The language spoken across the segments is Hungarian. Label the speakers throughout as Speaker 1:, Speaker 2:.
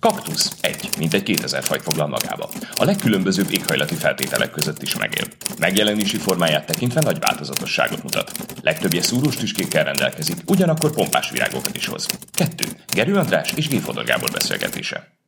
Speaker 1: Kaktusz, egy, mint egy 2000 fajt foglal magába. A legkülönbözőbb éghajlati feltételek között is megél. Megjelenési formáját tekintve nagy változatosságot mutat. Legtöbbje szúrós tüskékkel rendelkezik, ugyanakkor pompás virágokat is hoz. Kettő. Gerő András és G. Fodor Gábor beszélgetése.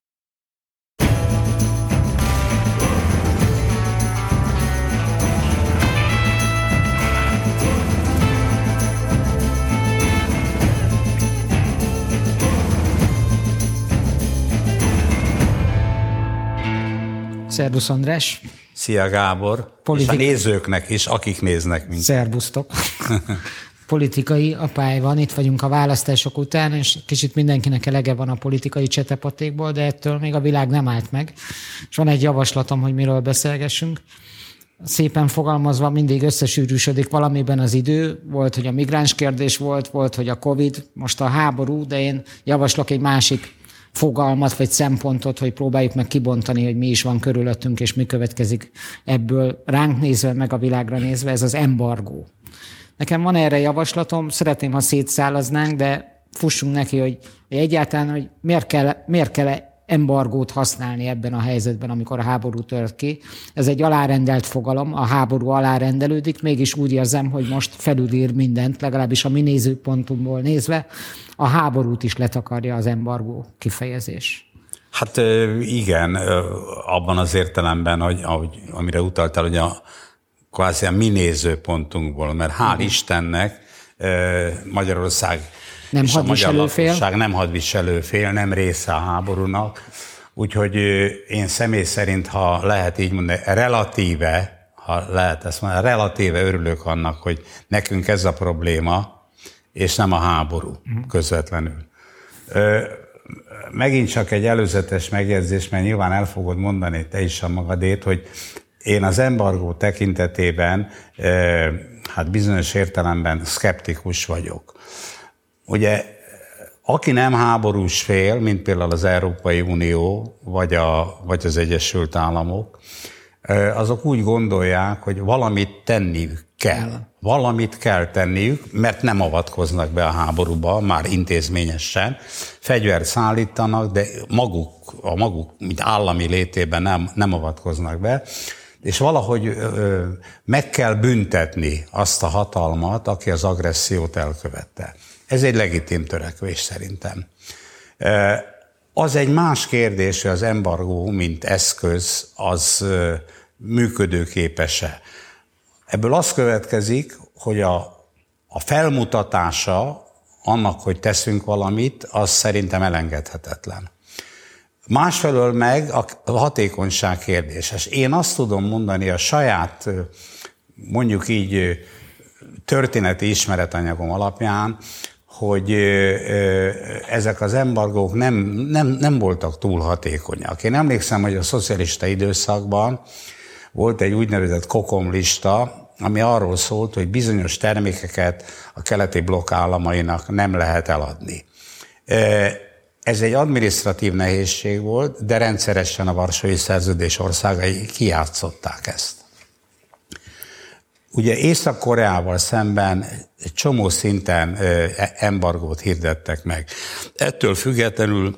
Speaker 2: Szerbusz András.
Speaker 3: Szia Gábor. Politik... És a nézőknek is, akik néznek minket.
Speaker 2: Szerbusztok. politikai apály van, itt vagyunk a választások után, és kicsit mindenkinek elege van a politikai csetepatékból, de ettől még a világ nem állt meg. És van egy javaslatom, hogy miről beszélgessünk. Szépen fogalmazva mindig összesűrűsödik valamiben az idő. Volt, hogy a migráns kérdés volt, volt, hogy a Covid, most a háború, de én javaslok egy másik fogalmat vagy szempontot, hogy próbáljuk meg kibontani, hogy mi is van körülöttünk, és mi következik ebből ránk nézve, meg a világra nézve, ez az embargó. Nekem van erre javaslatom, szeretném, ha szétszálaznánk, de fussunk neki, hogy, egyáltalán, hogy miért kell, miért kell embargót használni ebben a helyzetben, amikor a háború tört ki. Ez egy alárendelt fogalom, a háború alárendelődik, mégis úgy érzem, hogy most felülír mindent, legalábbis a mi nézőpontunkból nézve, a háborút is letakarja az embargó kifejezés.
Speaker 3: Hát igen, abban az értelemben, hogy, ahogy, amire utaltál, hogy a kvázi a mi nézőpontunkból, mert hál'. Istennek Magyarország
Speaker 2: nem és hadviselő fél.
Speaker 3: nem hadviselő fél, nem része a háborúnak. Úgyhogy én személy szerint, ha lehet így mondani, relatíve, ha lehet ezt mondani, relatíve örülök annak, hogy nekünk ez a probléma, és nem a háború uh-huh. közvetlenül. Megint csak egy előzetes megjegyzés, mert nyilván el fogod mondani te is a magadét, hogy én az embargó tekintetében hát bizonyos értelemben szkeptikus vagyok. Ugye, aki nem háborús fél, mint például az Európai Unió, vagy, a, vagy az Egyesült Államok, azok úgy gondolják, hogy valamit tenniük kell. Valamit kell tenniük, mert nem avatkoznak be a háborúba, már intézményesen. Fegyvert szállítanak, de maguk, a maguk, mint állami létében nem, nem avatkoznak be és valahogy ö, meg kell büntetni azt a hatalmat, aki az agressziót elkövette. Ez egy legitim törekvés szerintem. Az egy más kérdés, hogy az embargó, mint eszköz, az működőképes-e. Ebből az következik, hogy a, a felmutatása annak, hogy teszünk valamit, az szerintem elengedhetetlen. Másfelől meg a hatékonyság kérdéses. Én azt tudom mondani a saját, mondjuk így történeti ismeretanyagom alapján, hogy ezek az embargók nem, nem, nem voltak túl hatékonyak. Én emlékszem, hogy a szocialista időszakban volt egy úgynevezett kokomlista, ami arról szólt, hogy bizonyos termékeket a keleti blokk államainak nem lehet eladni. Ez egy administratív nehézség volt, de rendszeresen a Varsói Szerződés országai kiátszották ezt. Ugye Észak-Koreával szemben egy csomó szinten e, embargót hirdettek meg. Ettől függetlenül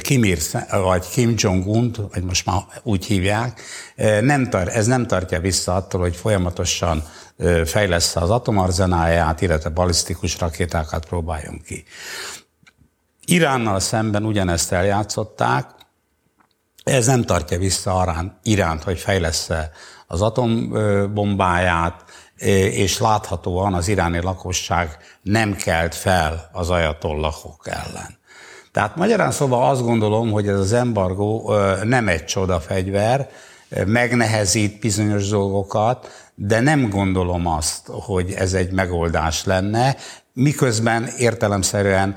Speaker 3: Kim Ir, vagy Kim Jong-un, vagy most már úgy hívják, nem tar, ez nem tartja vissza attól, hogy folyamatosan fejlesz az atomarzenáját, illetve balisztikus rakétákat próbáljon ki. Iránnal szemben ugyanezt eljátszották, ez nem tartja vissza arán, Iránt, hogy fejlesz az atombombáját, és láthatóan az iráni lakosság nem kelt fel az ajatollahok ellen. Tehát magyarán szóval azt gondolom, hogy ez az embargó nem egy csodafegyver, megnehezít bizonyos dolgokat, de nem gondolom azt, hogy ez egy megoldás lenne, miközben értelemszerűen,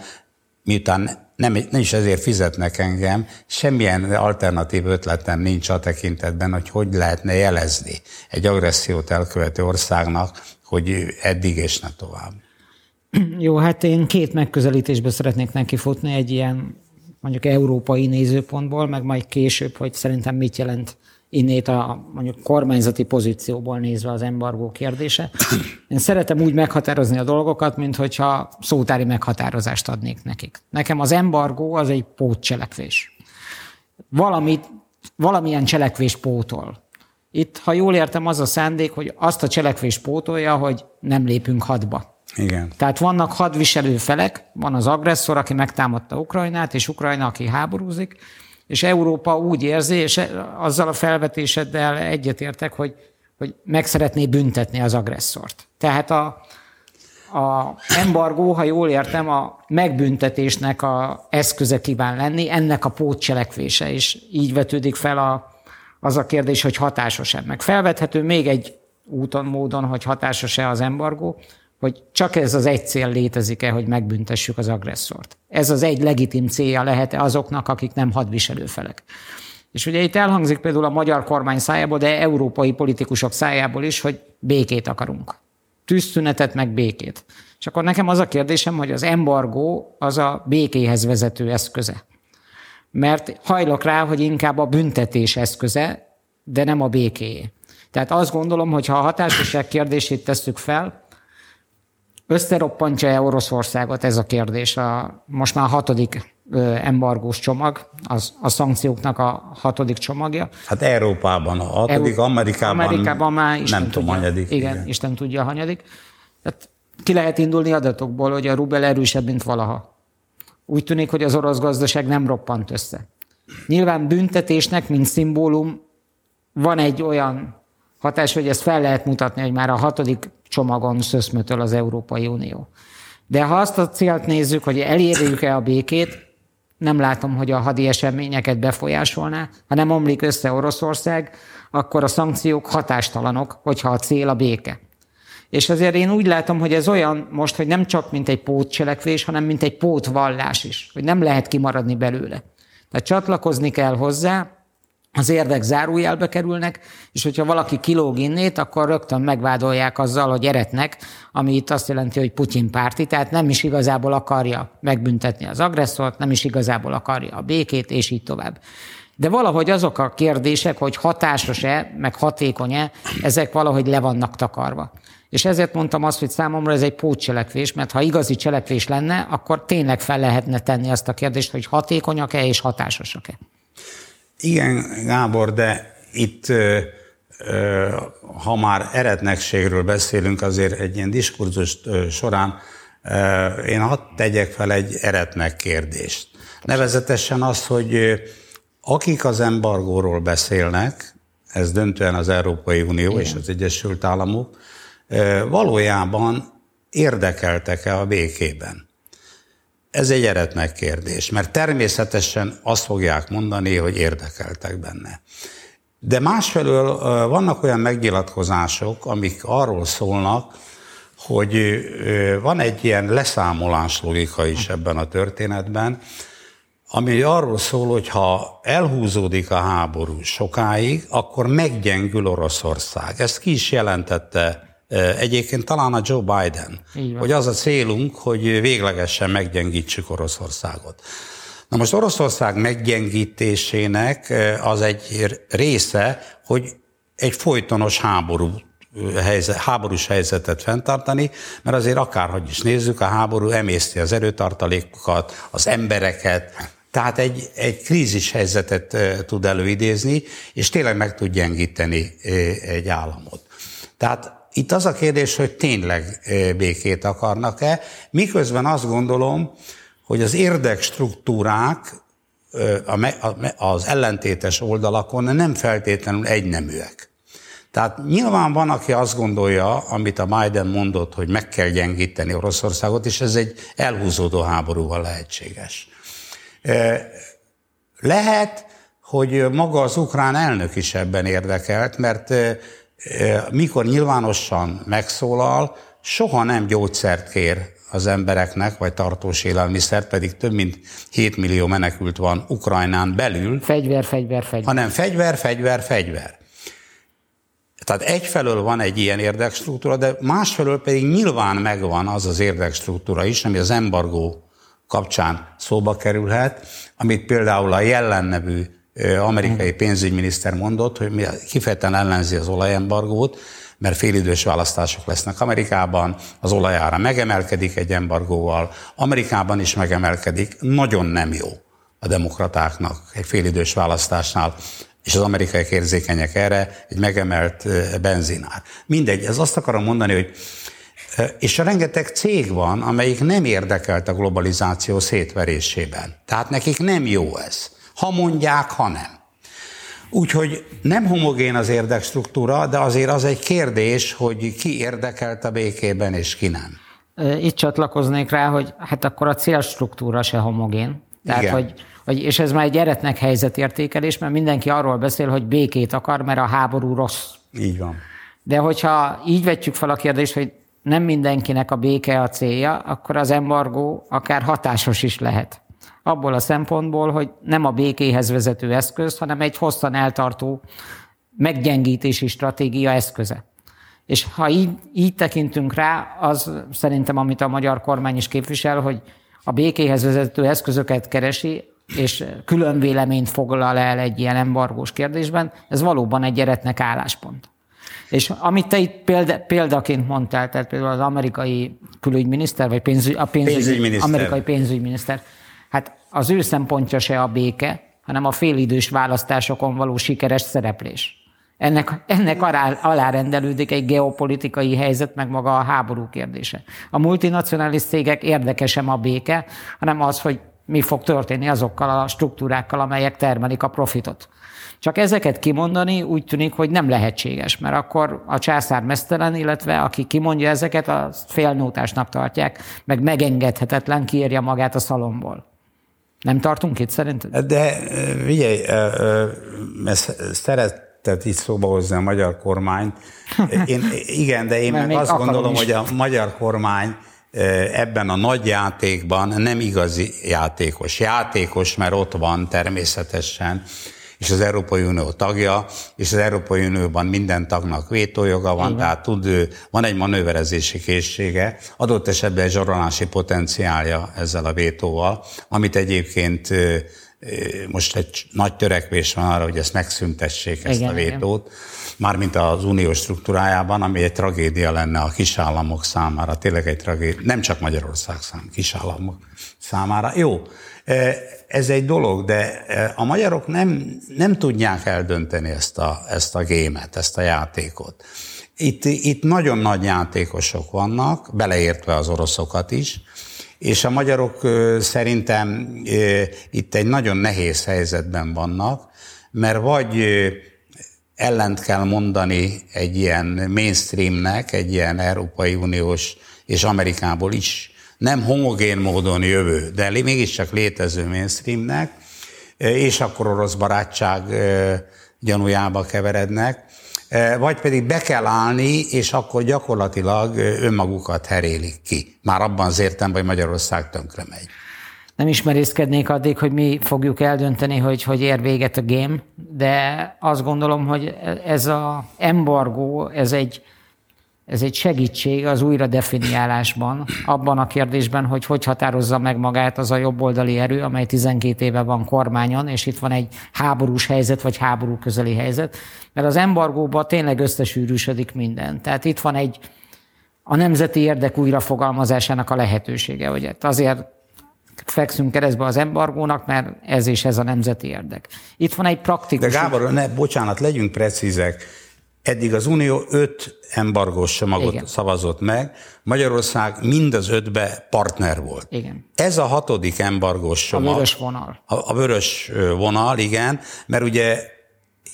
Speaker 3: miután nem, nem is ezért fizetnek engem, semmilyen alternatív ötletem nincs a tekintetben, hogy hogy lehetne jelezni egy agressziót elkövető országnak, hogy eddig és ne tovább.
Speaker 2: Jó, hát én két megközelítésbe szeretnék neki futni, egy ilyen mondjuk európai nézőpontból, meg majd később, hogy szerintem mit jelent innét a mondjuk kormányzati pozícióból nézve az embargó kérdése. Én szeretem úgy meghatározni a dolgokat, mint hogyha szótári meghatározást adnék nekik. Nekem az embargó az egy pótcselekvés. Valamit, valamilyen cselekvés pótol. Itt, ha jól értem, az a szándék, hogy azt a cselekvés pótolja, hogy nem lépünk hadba.
Speaker 3: Igen.
Speaker 2: Tehát vannak hadviselő felek, van az agresszor, aki megtámadta Ukrajnát, és Ukrajna, aki háborúzik, és Európa úgy érzi, és azzal a felvetéseddel egyetértek, hogy, hogy meg szeretné büntetni az agresszort. Tehát a, a embargó, ha jól értem, a megbüntetésnek a eszköze kíván lenni, ennek a pótcselekvése, és így vetődik fel a, az a kérdés, hogy hatásos-e. Meg felvethető még egy úton, módon, hogy hatásos-e az embargó, hogy csak ez az egy cél létezik-e, hogy megbüntessük az agresszort. Ez az egy legitim célja lehet-e azoknak, akik nem hadviselő felek. És ugye itt elhangzik például a magyar kormány szájából, de európai politikusok szájából is, hogy békét akarunk. Tűzszünetet, meg békét. És akkor nekem az a kérdésem, hogy az embargó az a békéhez vezető eszköze. Mert hajlok rá, hogy inkább a büntetés eszköze, de nem a békéé. Tehát azt gondolom, hogy ha a hatásosság kérdését tesszük fel, Összeroppantja-e Oroszországot ez a kérdés? A, most már a hatodik embargós csomag, az, a szankcióknak a hatodik csomagja.
Speaker 3: Hát Európában a hatodik, Euró- Amerikában,
Speaker 2: Amerikában már Isten
Speaker 3: nem tudom, hanyadik.
Speaker 2: Igen, igen, Isten tudja a hanyadik. Tehát ki lehet indulni adatokból, hogy a rubel erősebb, mint valaha. Úgy tűnik, hogy az orosz gazdaság nem roppant össze. Nyilván büntetésnek, mint szimbólum, van egy olyan hatás, hogy ezt fel lehet mutatni, hogy már a hatodik csomagon szöszmötöl az Európai Unió. De ha azt a célt nézzük, hogy elérjük-e a békét, nem látom, hogy a hadi eseményeket befolyásolná. Ha nem omlik össze Oroszország, akkor a szankciók hatástalanok, hogyha a cél a béke. És azért én úgy látom, hogy ez olyan most, hogy nem csak mint egy pótcselekvés, hanem mint egy pótvallás is, hogy nem lehet kimaradni belőle. Tehát csatlakozni kell hozzá, az érdek zárójelbe kerülnek, és hogyha valaki kilóg innét, akkor rögtön megvádolják azzal, hogy eretnek, ami itt azt jelenti, hogy Putyin párti, tehát nem is igazából akarja megbüntetni az agresszort, nem is igazából akarja a békét, és így tovább. De valahogy azok a kérdések, hogy hatásos-e, meg hatékony-e, ezek valahogy le vannak takarva. És ezért mondtam azt, hogy számomra ez egy pótcselekvés, mert ha igazi cselekvés lenne, akkor tényleg fel lehetne tenni azt a kérdést, hogy hatékonyak-e és hatásosak-e.
Speaker 3: Igen, Gábor, de itt, ha már eretnekségről beszélünk, azért egy ilyen diskurzus során én hadd tegyek fel egy eretnek kérdést. Nevezetesen az, hogy akik az embargóról beszélnek, ez döntően az Európai Unió Igen. és az Egyesült Államok, valójában érdekeltek-e a békében? Ez egy eretnek kérdés, mert természetesen azt fogják mondani, hogy érdekeltek benne. De másfelől vannak olyan megnyilatkozások, amik arról szólnak, hogy van egy ilyen leszámolás logika is ebben a történetben, ami arról szól, hogy ha elhúzódik a háború sokáig, akkor meggyengül Oroszország. Ezt ki is jelentette Egyébként talán a Joe Biden, hogy az a célunk, hogy véglegesen meggyengítsük Oroszországot. Na most Oroszország meggyengítésének az egy része, hogy egy folytonos háború helyzet, háborús helyzetet fenntartani, mert azért akárhogy is nézzük, a háború emészti az erőtartalékokat, az embereket, tehát egy, egy krízis helyzetet tud előidézni, és tényleg meg tud gyengíteni egy államot. Tehát itt az a kérdés, hogy tényleg békét akarnak-e, miközben azt gondolom, hogy az érdekstruktúrák az ellentétes oldalakon nem feltétlenül egyneműek. Tehát nyilván van, aki azt gondolja, amit a Biden mondott, hogy meg kell gyengíteni Oroszországot, és ez egy elhúzódó háborúval lehetséges. Lehet, hogy maga az ukrán elnök is ebben érdekelt, mert mikor nyilvánosan megszólal, soha nem gyógyszert kér az embereknek, vagy tartós élelmiszert, pedig több mint 7 millió menekült van Ukrajnán belül.
Speaker 2: Fegyver, fegyver, fegyver.
Speaker 3: Hanem fegyver, fegyver, fegyver. Tehát egyfelől van egy ilyen érdekstruktúra, de másfelől pedig nyilván megvan az az érdekstruktúra is, ami az embargó kapcsán szóba kerülhet, amit például a jellennevű amerikai pénzügyminiszter mondott, hogy kifejezetten ellenzi az olajembargót, mert félidős választások lesznek Amerikában, az olajára megemelkedik egy embargóval, Amerikában is megemelkedik, nagyon nem jó a demokratáknak egy félidős választásnál, és az amerikai érzékenyek erre, egy megemelt benzinár. Mindegy, ez azt akarom mondani, hogy és rengeteg cég van, amelyik nem érdekelt a globalizáció szétverésében. Tehát nekik nem jó ez. Ha mondják, ha nem. Úgyhogy nem homogén az érdekstruktúra, de azért az egy kérdés, hogy ki érdekelt a békében, és ki nem.
Speaker 2: Itt csatlakoznék rá, hogy hát akkor a célstruktúra se homogén. Tehát, Igen. hogy, hogy, és ez már egy eretnek helyzetértékelés, mert mindenki arról beszél, hogy békét akar, mert a háború rossz.
Speaker 3: Így van.
Speaker 2: De hogyha így vetjük fel a kérdést, hogy nem mindenkinek a béke a célja, akkor az embargó akár hatásos is lehet abból a szempontból, hogy nem a békéhez vezető eszköz, hanem egy hosszan eltartó meggyengítési stratégia eszköze. És ha így, így tekintünk rá, az szerintem, amit a magyar kormány is képvisel, hogy a békéhez vezető eszközöket keresi, és külön véleményt foglal el egy ilyen embargós kérdésben, ez valóban egy eretnek álláspont. És amit te itt példa, példaként mondtál, tehát például az amerikai külügyminiszter, vagy pénzügy, a pénzügy, pénzügyminiszter. amerikai pénzügyminiszter, Hát az ő szempontja se a béke, hanem a félidős választásokon való sikeres szereplés. Ennek, ennek alá, alárendelődik egy geopolitikai helyzet, meg maga a háború kérdése. A multinacionális cégek érdekesem a béke, hanem az, hogy mi fog történni azokkal a struktúrákkal, amelyek termelik a profitot. Csak ezeket kimondani úgy tűnik, hogy nem lehetséges, mert akkor a császár mesztelen, illetve aki kimondja ezeket, a félnótásnak tartják, meg megengedhetetlen kiírja magát a szalomból. Nem tartunk itt szerinted?
Speaker 3: De figyelj, ezt szeretett így szóba hozni a magyar kormány. Én, igen, de én meg azt gondolom, is. hogy a magyar kormány ebben a nagy játékban nem igazi játékos. Játékos, mert ott van természetesen, és az Európai Unió tagja, és az Európai Unióban minden tagnak vétójoga van, Igen. tehát tud, van egy manőverezési készsége, adott esetben egy zsarolási potenciálja ezzel a vétóval, amit egyébként most egy nagy törekvés van arra, hogy ezt megszüntessék, ezt igen, a vétót, igen. mármint az unió struktúrájában, ami egy tragédia lenne a kisállamok számára, tényleg egy tragédia, nem csak Magyarország szám, kisállamok számára. Jó, ez egy dolog, de a magyarok nem, nem tudják eldönteni ezt a, ezt a gémet, ezt a játékot. Itt, itt nagyon nagy játékosok vannak, beleértve az oroszokat is, és a magyarok szerintem itt egy nagyon nehéz helyzetben vannak, mert vagy ellent kell mondani egy ilyen mainstreamnek, egy ilyen Európai Uniós és Amerikából is nem homogén módon jövő, de mégiscsak létező mainstreamnek, és akkor orosz barátság gyanújába keverednek, vagy pedig be kell állni, és akkor gyakorlatilag önmagukat herélik ki. Már abban az értem, hogy Magyarország tönkre megy.
Speaker 2: Nem ismerészkednék addig, hogy mi fogjuk eldönteni, hogy hogy ér véget a game, de azt gondolom, hogy ez a embargó, ez egy ez egy segítség az újra definiálásban, abban a kérdésben, hogy hogy határozza meg magát az a jobboldali erő, amely 12 éve van kormányon, és itt van egy háborús helyzet, vagy háború közeli helyzet, mert az embargóban tényleg összesűrűsödik minden. Tehát itt van egy a nemzeti érdek újrafogalmazásának a lehetősége, hogy azért fekszünk keresztbe az embargónak, mert ez és ez a nemzeti érdek. Itt van egy praktikus...
Speaker 3: De Gábor, ne, bocsánat, legyünk precízek Eddig az Unió öt embargós csomagot Igen. szavazott meg, Magyarország mind az ötbe partner volt.
Speaker 2: Igen.
Speaker 3: Ez a hatodik embargós csomag.
Speaker 2: A vörös vonal.
Speaker 3: A, a vörös vonal, igen, mert ugye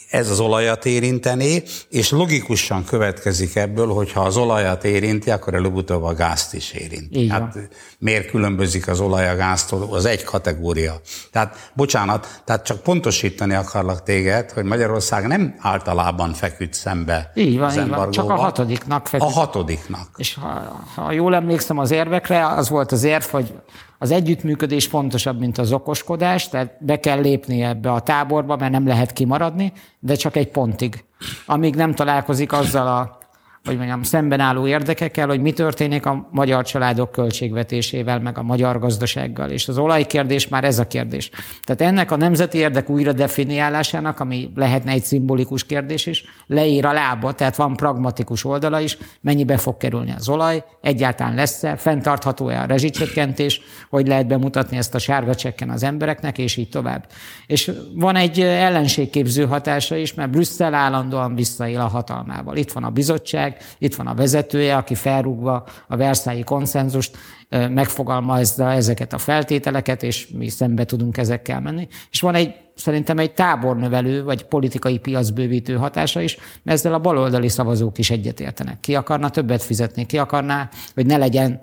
Speaker 3: ez az olajat érinteni, és logikusan következik ebből, hogy ha az olajat érinti, akkor előbb-utóbb a gázt is érinti. Így hát miért különbözik az olaj a gáztól? Az egy kategória. Tehát, bocsánat, tehát csak pontosítani akarlak téged, hogy Magyarország nem általában feküdt szembe
Speaker 2: így van, így van. Csak a hatodiknak
Speaker 3: feküdt. A hatodiknak.
Speaker 2: És ha, ha jól emlékszem az érvekre, az volt az érv, hogy az együttműködés fontosabb, mint az okoskodás, tehát be kell lépni ebbe a táborba, mert nem lehet kimaradni, de csak egy pontig. Amíg nem találkozik azzal a, hogy mondjam, szemben álló érdekekkel, hogy mi történik a magyar családok költségvetésével, meg a magyar gazdasággal. És az olajkérdés már ez a kérdés. Tehát ennek a nemzeti érdek újra definiálásának, ami lehetne egy szimbolikus kérdés is, leír a lába, tehát van pragmatikus oldala is, mennyibe fog kerülni az olaj, egyáltalán lesz-e, fenntartható-e a rezsicsökkentés, hogy lehet bemutatni ezt a sárga csekken az embereknek, és így tovább. És van egy ellenségképző hatása is, mert Brüsszel állandóan visszaél a hatalmával. Itt van a bizottság, itt van a vezetője, aki felrúgva a Versailles konszenzust megfogalmazza ezeket a feltételeket, és mi szembe tudunk ezekkel menni. És van egy szerintem egy tábornövelő, vagy politikai piacbővítő hatása is, mert ezzel a baloldali szavazók is egyetértenek. Ki akarna többet fizetni, ki akarná, hogy ne legyen,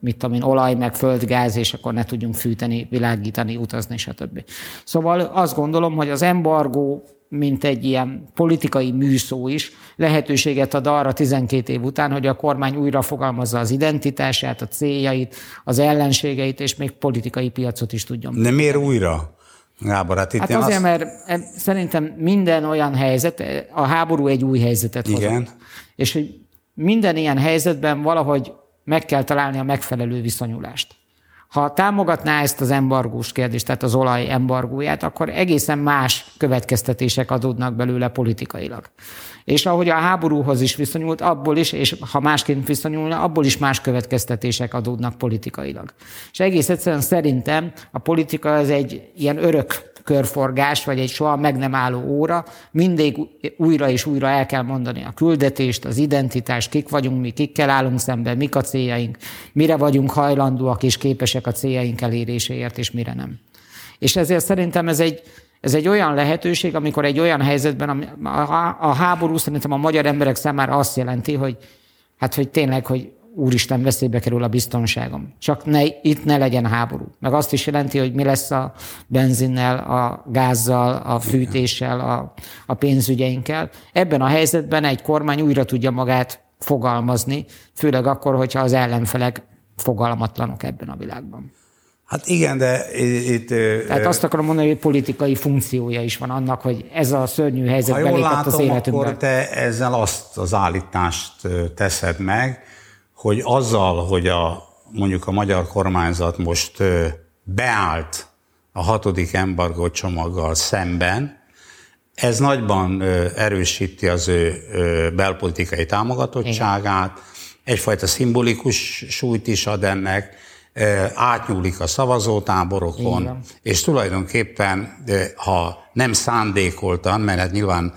Speaker 2: mit tudom én, olaj, meg földgáz, és akkor ne tudjunk fűteni, világítani, utazni, stb. Szóval azt gondolom, hogy az embargó mint egy ilyen politikai műszó is lehetőséget ad arra 12 év után, hogy a kormány újra fogalmazza az identitását, a céljait, az ellenségeit, és még politikai piacot is tudjon.
Speaker 3: De miért újra? Gábor,
Speaker 2: hát, itt hát azért, azt... mert szerintem minden olyan helyzet, a háború egy új helyzetet
Speaker 3: Igen.
Speaker 2: hozott. És hogy minden ilyen helyzetben valahogy meg kell találni a megfelelő viszonyulást. Ha támogatná ezt az embargós kérdést, tehát az olaj embargóját, akkor egészen más következtetések adódnak belőle politikailag. És ahogy a háborúhoz is viszonyult, abból is, és ha másként viszonyulna, abból is más következtetések adódnak politikailag. És egész egyszerűen szerintem a politika az egy ilyen örök körforgás, vagy egy soha meg nem álló óra, mindig újra és újra el kell mondani a küldetést, az identitást, kik vagyunk mi, kikkel állunk szemben, mik a céljaink, mire vagyunk hajlandóak és képesek a céljaink eléréséért, és mire nem. És ezért szerintem ez egy, ez egy olyan lehetőség, amikor egy olyan helyzetben, a háború szerintem a magyar emberek számára azt jelenti, hogy hát, hogy tényleg, hogy úristen, veszélybe kerül a biztonságom. Csak ne, itt ne legyen háború. Meg azt is jelenti, hogy mi lesz a benzinnel, a gázzal, a fűtéssel, a, a pénzügyeinkkel. Ebben a helyzetben egy kormány újra tudja magát fogalmazni, főleg akkor, hogyha az ellenfelek fogalmatlanok ebben a világban.
Speaker 3: Hát igen, de itt...
Speaker 2: Tehát azt akarom mondani, hogy politikai funkciója is van annak, hogy ez a szörnyű helyzet ha belépett látom, az életünkbe.
Speaker 3: akkor te ezzel azt az állítást teszed meg, hogy azzal, hogy a, mondjuk a magyar kormányzat most beállt a hatodik embargó csomaggal szemben, ez nagyban erősíti az ő belpolitikai támogatottságát, Igen. egyfajta szimbolikus súlyt is ad ennek, átnyúlik a szavazótáborokon, Igen. és tulajdonképpen, ha nem szándékoltan, mert hát nyilván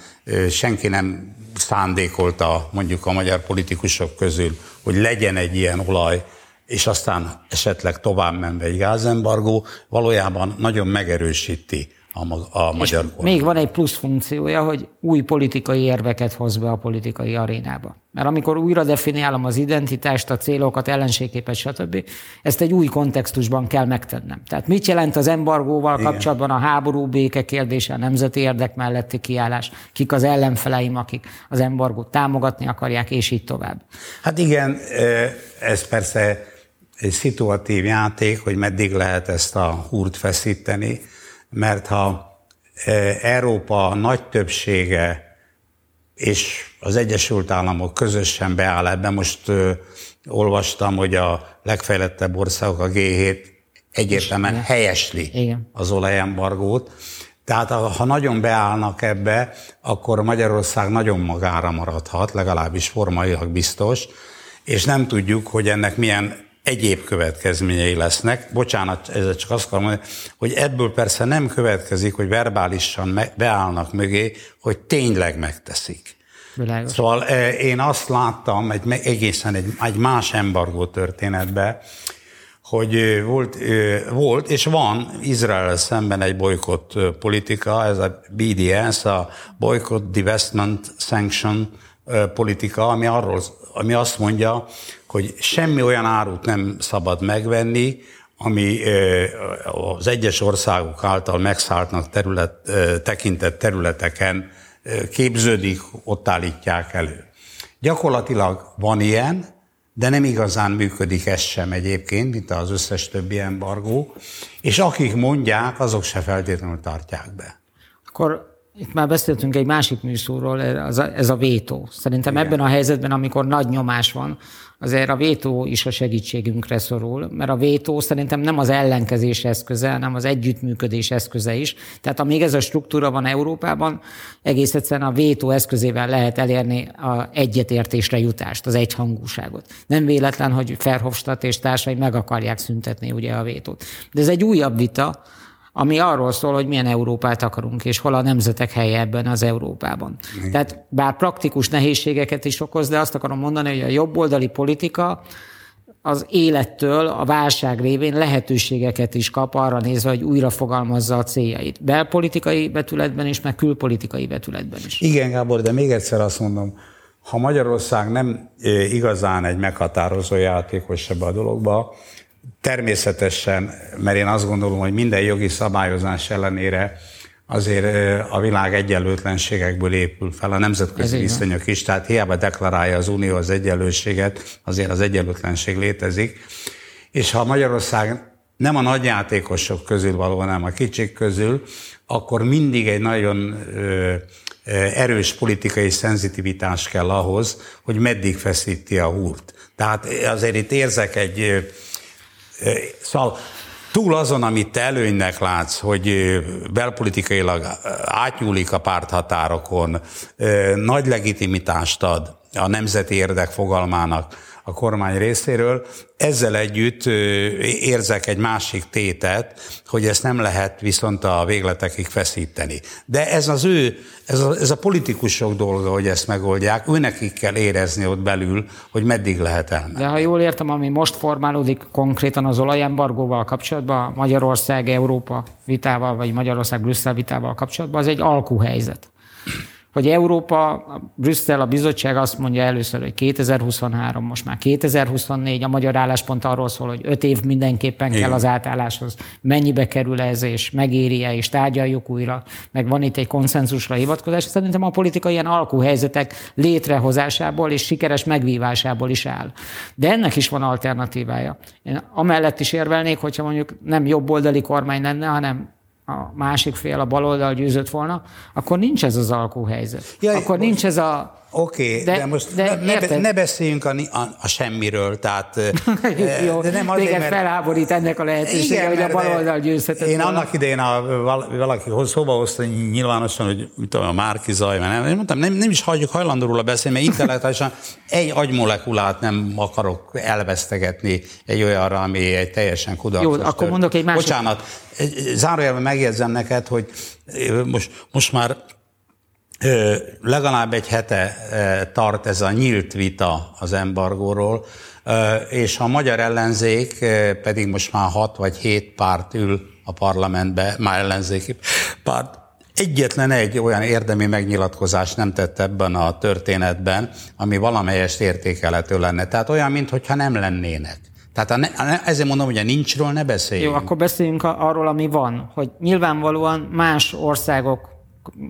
Speaker 3: senki nem szándékolta mondjuk a magyar politikusok közül, hogy legyen egy ilyen olaj, és aztán esetleg tovább menve egy gázembargó, valójában nagyon megerősíti a, a magyar
Speaker 2: kormány. Még van egy plusz funkciója, hogy új politikai érveket hoz be a politikai arénába. Mert amikor újra definiálom az identitást, a célokat, ellenségképet, stb., ezt egy új kontextusban kell megtennem. Tehát mit jelent az embargóval Igen. kapcsolatban a háború, béke kérdése, a nemzeti érdek melletti kiállás, kik az ellenfeleim, akik az embargót támogatni akarják, és így tovább.
Speaker 3: Hát igen, ez persze egy szituatív játék, hogy meddig lehet ezt a húrt feszíteni, mert ha e, Európa nagy többsége és az Egyesült Államok közösen beáll ebben, most ö, olvastam, hogy a legfejlettebb országok, a G7 egyértelműen Igen. helyesli Igen. az olajembargót. Tehát ha nagyon beállnak ebbe, akkor Magyarország nagyon magára maradhat, legalábbis formailag biztos, és nem tudjuk, hogy ennek milyen egyéb következményei lesznek. Bocsánat, ez csak azt akarom mondani, hogy ebből persze nem következik, hogy verbálisan beállnak mögé, hogy tényleg megteszik. Világos. Szóval eh, én azt láttam egy, egészen egy, egy más embargó történetben, hogy volt, volt, és van Izrael szemben egy bolykott politika, ez a BDS, a Boycott, Divestment, Sanction politika, ami, arról, ami azt mondja, hogy semmi olyan árut nem szabad megvenni, ami az egyes országok által megszálltnak terület, tekintett területeken képződik, ott állítják elő. Gyakorlatilag van ilyen, de nem igazán működik ez sem egyébként, mint az összes többi embargó, és akik mondják, azok se feltétlenül tartják be.
Speaker 2: Akkor itt már beszéltünk egy másik műsorról, ez a, ez a vétó. Szerintem Igen. ebben a helyzetben, amikor nagy nyomás van, azért a vétó is a segítségünkre szorul, mert a vétó szerintem nem az ellenkezés eszköze, hanem az együttműködés eszköze is. Tehát amíg ez a struktúra van Európában, egész egyszerűen a vétó eszközével lehet elérni a egyetértésre jutást, az egyhangúságot. Nem véletlen, hogy Ferhofstadt és társai meg akarják szüntetni ugye a vétót. De ez egy újabb vita, ami arról szól, hogy milyen Európát akarunk, és hol a nemzetek helye ebben az Európában. Igen. Tehát bár praktikus nehézségeket is okoz, de azt akarom mondani, hogy a jobboldali politika az élettől, a válság révén lehetőségeket is kap arra nézve, hogy újra fogalmazza a céljait. Belpolitikai betületben is, meg külpolitikai betületben is.
Speaker 3: Igen, Gábor, de még egyszer azt mondom, ha Magyarország nem igazán egy meghatározó játékos ebbe a dologba, Természetesen, mert én azt gondolom, hogy minden jogi szabályozás ellenére azért a világ egyenlőtlenségekből épül fel, a nemzetközi viszonyok is, tehát hiába deklarálja az Unió az egyenlőséget, azért az egyenlőtlenség létezik. És ha Magyarország nem a nagy játékosok közül való, hanem a kicsik közül, akkor mindig egy nagyon erős politikai szenzitivitás kell ahhoz, hogy meddig feszíti a húrt. Tehát azért itt érzek egy Szóval túl azon, amit te előnynek látsz, hogy belpolitikailag átnyúlik a párthatárokon, nagy legitimitást ad a nemzeti érdek fogalmának, a kormány részéről. Ezzel együtt érzek egy másik tétet, hogy ezt nem lehet viszont a végletekig feszíteni. De ez az ő, ez a, ez a politikusok dolga, hogy ezt megoldják, őnekik kell érezni ott belül, hogy meddig lehet elmenni.
Speaker 2: De ha jól értem, ami most formálódik konkrétan az olajembargóval kapcsolatban, Magyarország Európa vitával, vagy Magyarország Brüsszel vitával kapcsolatban, az egy alkuhelyzet hogy Európa, Brüsszel, a bizottság azt mondja először, hogy 2023, most már 2024, a magyar álláspont arról szól, hogy öt év mindenképpen Igen. kell az átálláshoz. Mennyibe kerül ez, és megéri-e, és tárgyaljuk újra, meg van itt egy konszenzusra hivatkozás. Szerintem a politika ilyen alkuhelyzetek létrehozásából és sikeres megvívásából is áll. De ennek is van alternatívája. Én amellett is érvelnék, hogyha mondjuk nem jobboldali kormány lenne, hanem a másik fél, a baloldal győzött volna, akkor nincs ez az alkóhelyzet. Ja, akkor most, nincs ez a...
Speaker 3: Oké, okay, de, de most de ne, ne, ne beszéljünk a, a, a semmiről, tehát...
Speaker 2: Jó, de nem azért, téged mert... felháborít ennek a lehetősége, igen, hogy a baloldal győzhetett
Speaker 3: Én volna. annak idején a, valaki szóba hozta nyilvánosan, hogy mit tudom, a Márki Zaj, mert nem, én mondtam, nem, nem is hagyjuk hajlandó róla beszélni, mert intellektuálisan egy agymolekulát nem akarok elvesztegetni egy olyanra, ami egy teljesen kudarcos.
Speaker 2: Jó, akkor mondok egy másik...
Speaker 3: Bocsánat, zárójelben megjegyzem neked, hogy most, most már legalább egy hete tart ez a nyílt vita az embargóról, és a magyar ellenzék pedig most már hat vagy hét párt ül a parlamentbe, már ellenzéki párt, egyetlen egy olyan érdemi megnyilatkozást nem tett ebben a történetben, ami valamelyest értékelhető lenne. Tehát olyan, mintha nem lennének. Tehát a ne, ezért mondom, hogy a nincsről ne beszéljünk.
Speaker 2: Jó, akkor beszéljünk arról, ami van. Hogy nyilvánvalóan más országoknak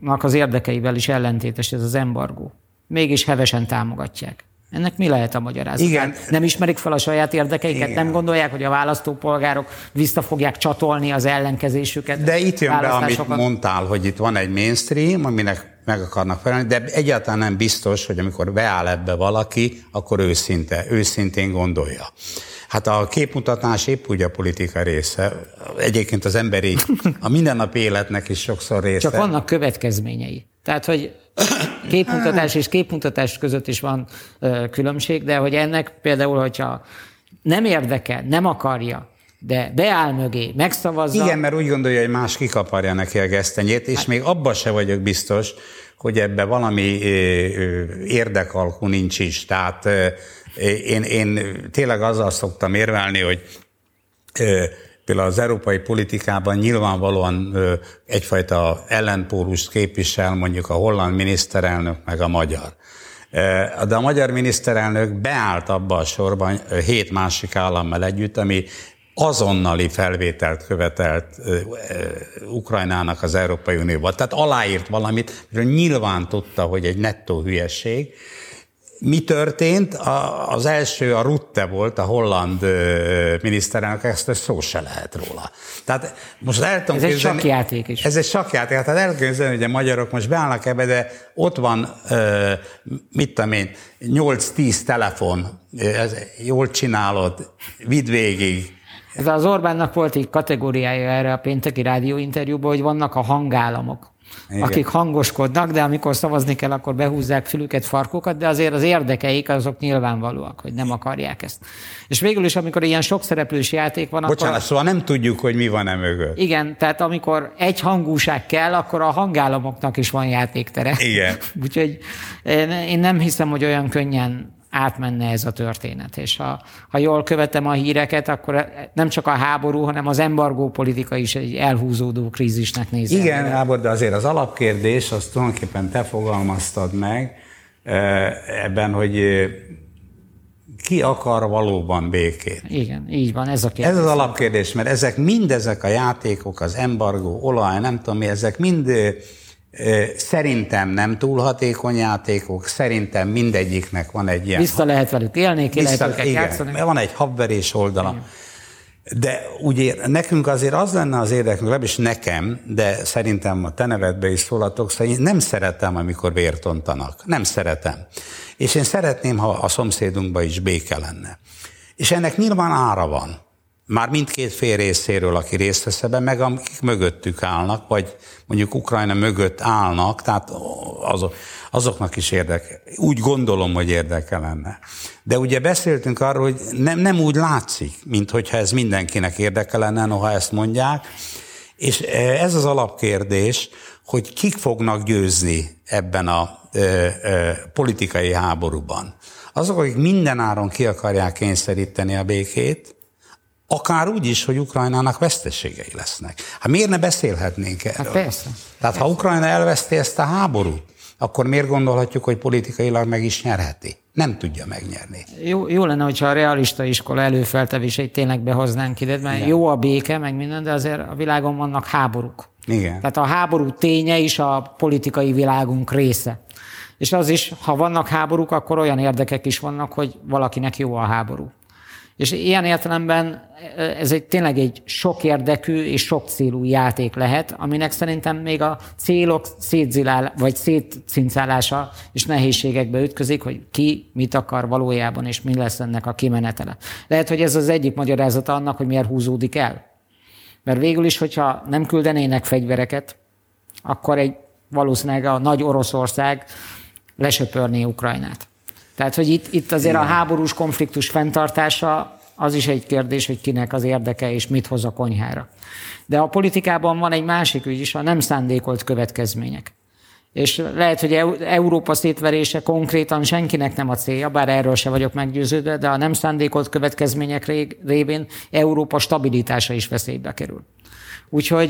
Speaker 2: az érdekeivel is ellentétes ez az embargó. Mégis hevesen támogatják. Ennek mi lehet a magyarázat? Igen. Nem ismerik fel a saját érdekeiket? Igen. Nem gondolják, hogy a választópolgárok vissza fogják csatolni az ellenkezésüket?
Speaker 3: De itt jön be, amit mondtál, hogy itt van egy mainstream, aminek meg akarnak felelni, de egyáltalán nem biztos, hogy amikor beáll ebbe valaki, akkor őszinte, őszintén gondolja. Hát a képmutatás épp úgy a politika része. Egyébként az emberi, a mindennapi életnek is sokszor része.
Speaker 2: Csak vannak következményei. Tehát, hogy képmutatás és képmutatás között is van különbség, de hogy ennek például, hogyha nem érdekel, nem akarja, de beáll mögé, megszavazza.
Speaker 3: Igen, mert úgy gondolja, hogy más kikaparja neki a gesztenyét, és hát, még abban se vagyok biztos, hogy ebbe valami érdekalkú nincs is. Tehát én, én tényleg azzal szoktam érvelni, hogy például az európai politikában nyilvánvalóan egyfajta ellenpólust képvisel mondjuk a holland miniszterelnök meg a magyar. De a magyar miniszterelnök beállt abba a sorban hét másik állammal együtt, ami azonnali felvételt követelt Ukrajnának az Európai Unióba. Tehát aláírt valamit, miről nyilván tudta, hogy egy nettó hülyesség, mi történt? A, az első a Rutte volt, a holland miniszterelnök, ezt, ezt szó se lehet róla. Tehát most el tudom
Speaker 2: Ez egy sakjáték is.
Speaker 3: Ez egy sakjáték, tehát el képzelni, hogy a magyarok most beállnak ebbe, de ott van, mit tudom én, 8-10 telefon, ez, jól csinálod, vidd végig,
Speaker 2: ez az Orbánnak volt egy kategóriája erre a pénteki rádióinterjúban, hogy vannak a hangállamok. Igen. akik hangoskodnak, de amikor szavazni kell, akkor behúzzák fülüket, farkukat, de azért az érdekeik azok nyilvánvalóak, hogy nem akarják ezt. És végül is, amikor ilyen sok szereplős játék van,
Speaker 3: Bocsánat, akkor... szóval nem tudjuk, hogy mi van e mögött.
Speaker 2: Igen, tehát amikor egy hangúság kell, akkor a hangállamoknak is van játéktere.
Speaker 3: Igen.
Speaker 2: Úgyhogy én nem hiszem, hogy olyan könnyen átmenne ez a történet. És ha, ha jól követem a híreket, akkor nem csak a háború, hanem az embargó politika is egy elhúzódó krízisnek néz.
Speaker 3: Igen, Gábor, de azért az alapkérdés, azt tulajdonképpen te fogalmaztad meg ebben, hogy ki akar valóban békét?
Speaker 2: Igen, így van, ez a kérdés.
Speaker 3: Ez az alapkérdés, mert ezek mindezek a játékok, az embargó, olaj, nem tudom mi, ezek mind Szerintem nem túl hatékony játékok, szerintem mindegyiknek van egy ilyen...
Speaker 2: Vissza lehet velük élni, ki vissza, lehet igen, játszani.
Speaker 3: Van egy habverés oldala. Igen. De ugye nekünk azért az lenne az érdekünk, legalábbis nekem, de szerintem a te nevedbe is szólatok, szóval én nem szeretem, amikor vértontanak. Nem szeretem. És én szeretném, ha a szomszédunkban is béke lenne. És ennek nyilván ára van. Már mindkét fél részéről, aki részt vesz ebben, meg akik mögöttük állnak, vagy mondjuk Ukrajna mögött állnak, tehát azok, azoknak is érdeke. Úgy gondolom, hogy érdeke lenne. De ugye beszéltünk arról, hogy nem, nem úgy látszik, mint hogyha ez mindenkinek érdeke lenne, noha ezt mondják. És ez az alapkérdés, hogy kik fognak győzni ebben a ö, ö, politikai háborúban. Azok, akik mindenáron ki akarják kényszeríteni a békét, Akár úgy is, hogy Ukrajnának veszteségei lesznek. Hát miért ne beszélhetnénk erről?
Speaker 2: Hát persze.
Speaker 3: Tehát ha Ukrajna elveszti ezt a háborút, akkor miért gondolhatjuk, hogy politikailag meg is nyerheti? Nem tudja megnyerni.
Speaker 2: Jó, jó lenne, hogyha a realista iskola előfeltevéseit tényleg behoznánk ide, mert Igen. jó a béke, meg minden, de azért a világon vannak háborúk.
Speaker 3: Igen.
Speaker 2: Tehát a háború ténye is a politikai világunk része. És az is, ha vannak háborúk, akkor olyan érdekek is vannak, hogy valakinek jó a háború. És ilyen értelemben ez egy tényleg egy sok érdekű és sok célú játék lehet, aminek szerintem még a célok szétzilál, vagy szétcincálása és nehézségekbe ütközik, hogy ki mit akar valójában, és mi lesz ennek a kimenetele. Lehet, hogy ez az egyik magyarázata annak, hogy miért húzódik el. Mert végül is, hogyha nem küldenének fegyvereket, akkor egy valószínűleg a nagy Oroszország lesöpörné Ukrajnát. Tehát, hogy itt, itt azért Igen. a háborús konfliktus fenntartása az is egy kérdés, hogy kinek az érdeke és mit hoz a konyhára. De a politikában van egy másik ügy is, a nem szándékolt következmények. És lehet, hogy Európa szétverése konkrétan senkinek nem a célja, bár erről se vagyok meggyőződve, de a nem szándékolt következmények révén Európa stabilitása is veszélybe kerül. Úgyhogy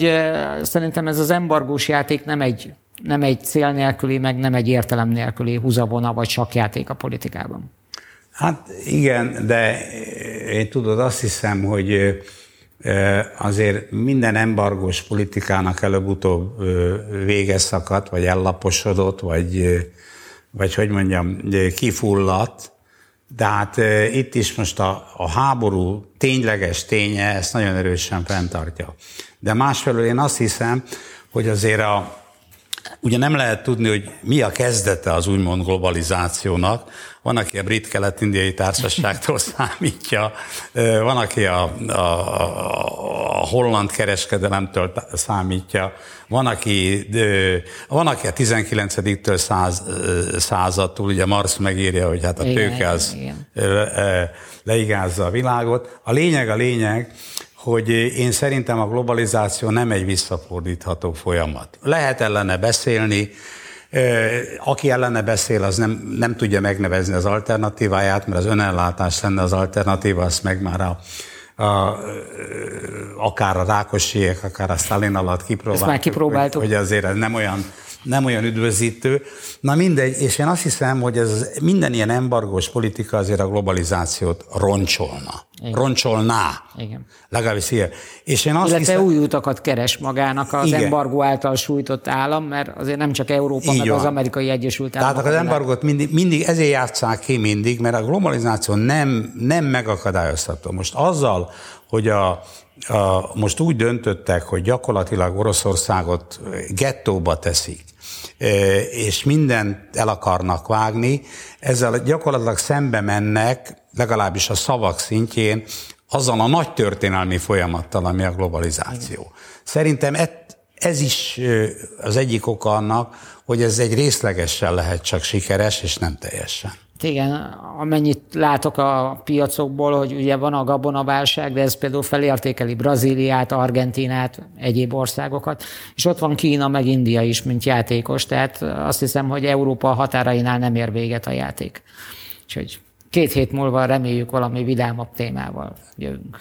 Speaker 2: szerintem ez az embargós játék nem egy nem egy cél nélküli, meg nem egy értelem nélküli húzavona vagy sakjáték a politikában.
Speaker 3: Hát igen, de én tudod, azt hiszem, hogy azért minden embargós politikának előbb-utóbb vége szakadt, vagy ellaposodott, vagy, vagy hogy mondjam, kifulladt. De hát itt is most a, a háború tényleges ténye ezt nagyon erősen fenntartja. De másfelől én azt hiszem, hogy azért a, Ugye nem lehet tudni, hogy mi a kezdete az úgymond globalizációnak. Van, aki a brit kelet-indiai társaságtól számítja, van, aki a, a, a holland kereskedelemtől számítja, van, aki, van, aki a 19-től száz, századtól, ugye Marx megírja, hogy hát a tőke az igen. leigázza a világot. A lényeg a lényeg, hogy én szerintem a globalizáció nem egy visszafordítható folyamat. Lehet ellene beszélni, aki ellene beszél, az nem, nem tudja megnevezni az alternatíváját, mert az önellátás lenne az alternatíva, azt meg már a, a, akár a Rákosiek, akár a Stalin alatt kipróbáltuk.
Speaker 2: Ezt már kipróbáltuk.
Speaker 3: Hogy, hogy azért ez nem olyan nem olyan üdvözítő. Na mindegy, és én azt hiszem, hogy ez minden ilyen embargós politika azért a globalizációt roncsolna. Igen. Roncsolná. Igen. Legalábbis ilyen.
Speaker 2: És én azt Illetve hiszem, új utakat keres magának az igen. embargó által sújtott állam, mert azért nem csak Európa, meg az amerikai Egyesült
Speaker 3: Államok. Tehát az embargót mindig, mindig ezért játszák ki mindig, mert a globalizáció nem, nem megakadályozható. Most azzal, hogy a, a, most úgy döntöttek, hogy gyakorlatilag Oroszországot gettóba teszik, és mindent el akarnak vágni, ezzel gyakorlatilag szembe mennek, legalábbis a szavak szintjén, azzal a nagy történelmi folyamattal, ami a globalizáció. Szerintem ez is az egyik oka annak, hogy ez egy részlegesen lehet csak sikeres, és nem teljesen.
Speaker 2: Igen, amennyit látok a piacokból, hogy ugye van a gabonaválság, de ez például felértékeli Brazíliát, Argentinát, egyéb országokat, és ott van Kína, meg India is, mint játékos, tehát azt hiszem, hogy Európa határainál nem ér véget a játék. Úgyhogy két hét múlva reméljük valami vidámabb témával jövünk.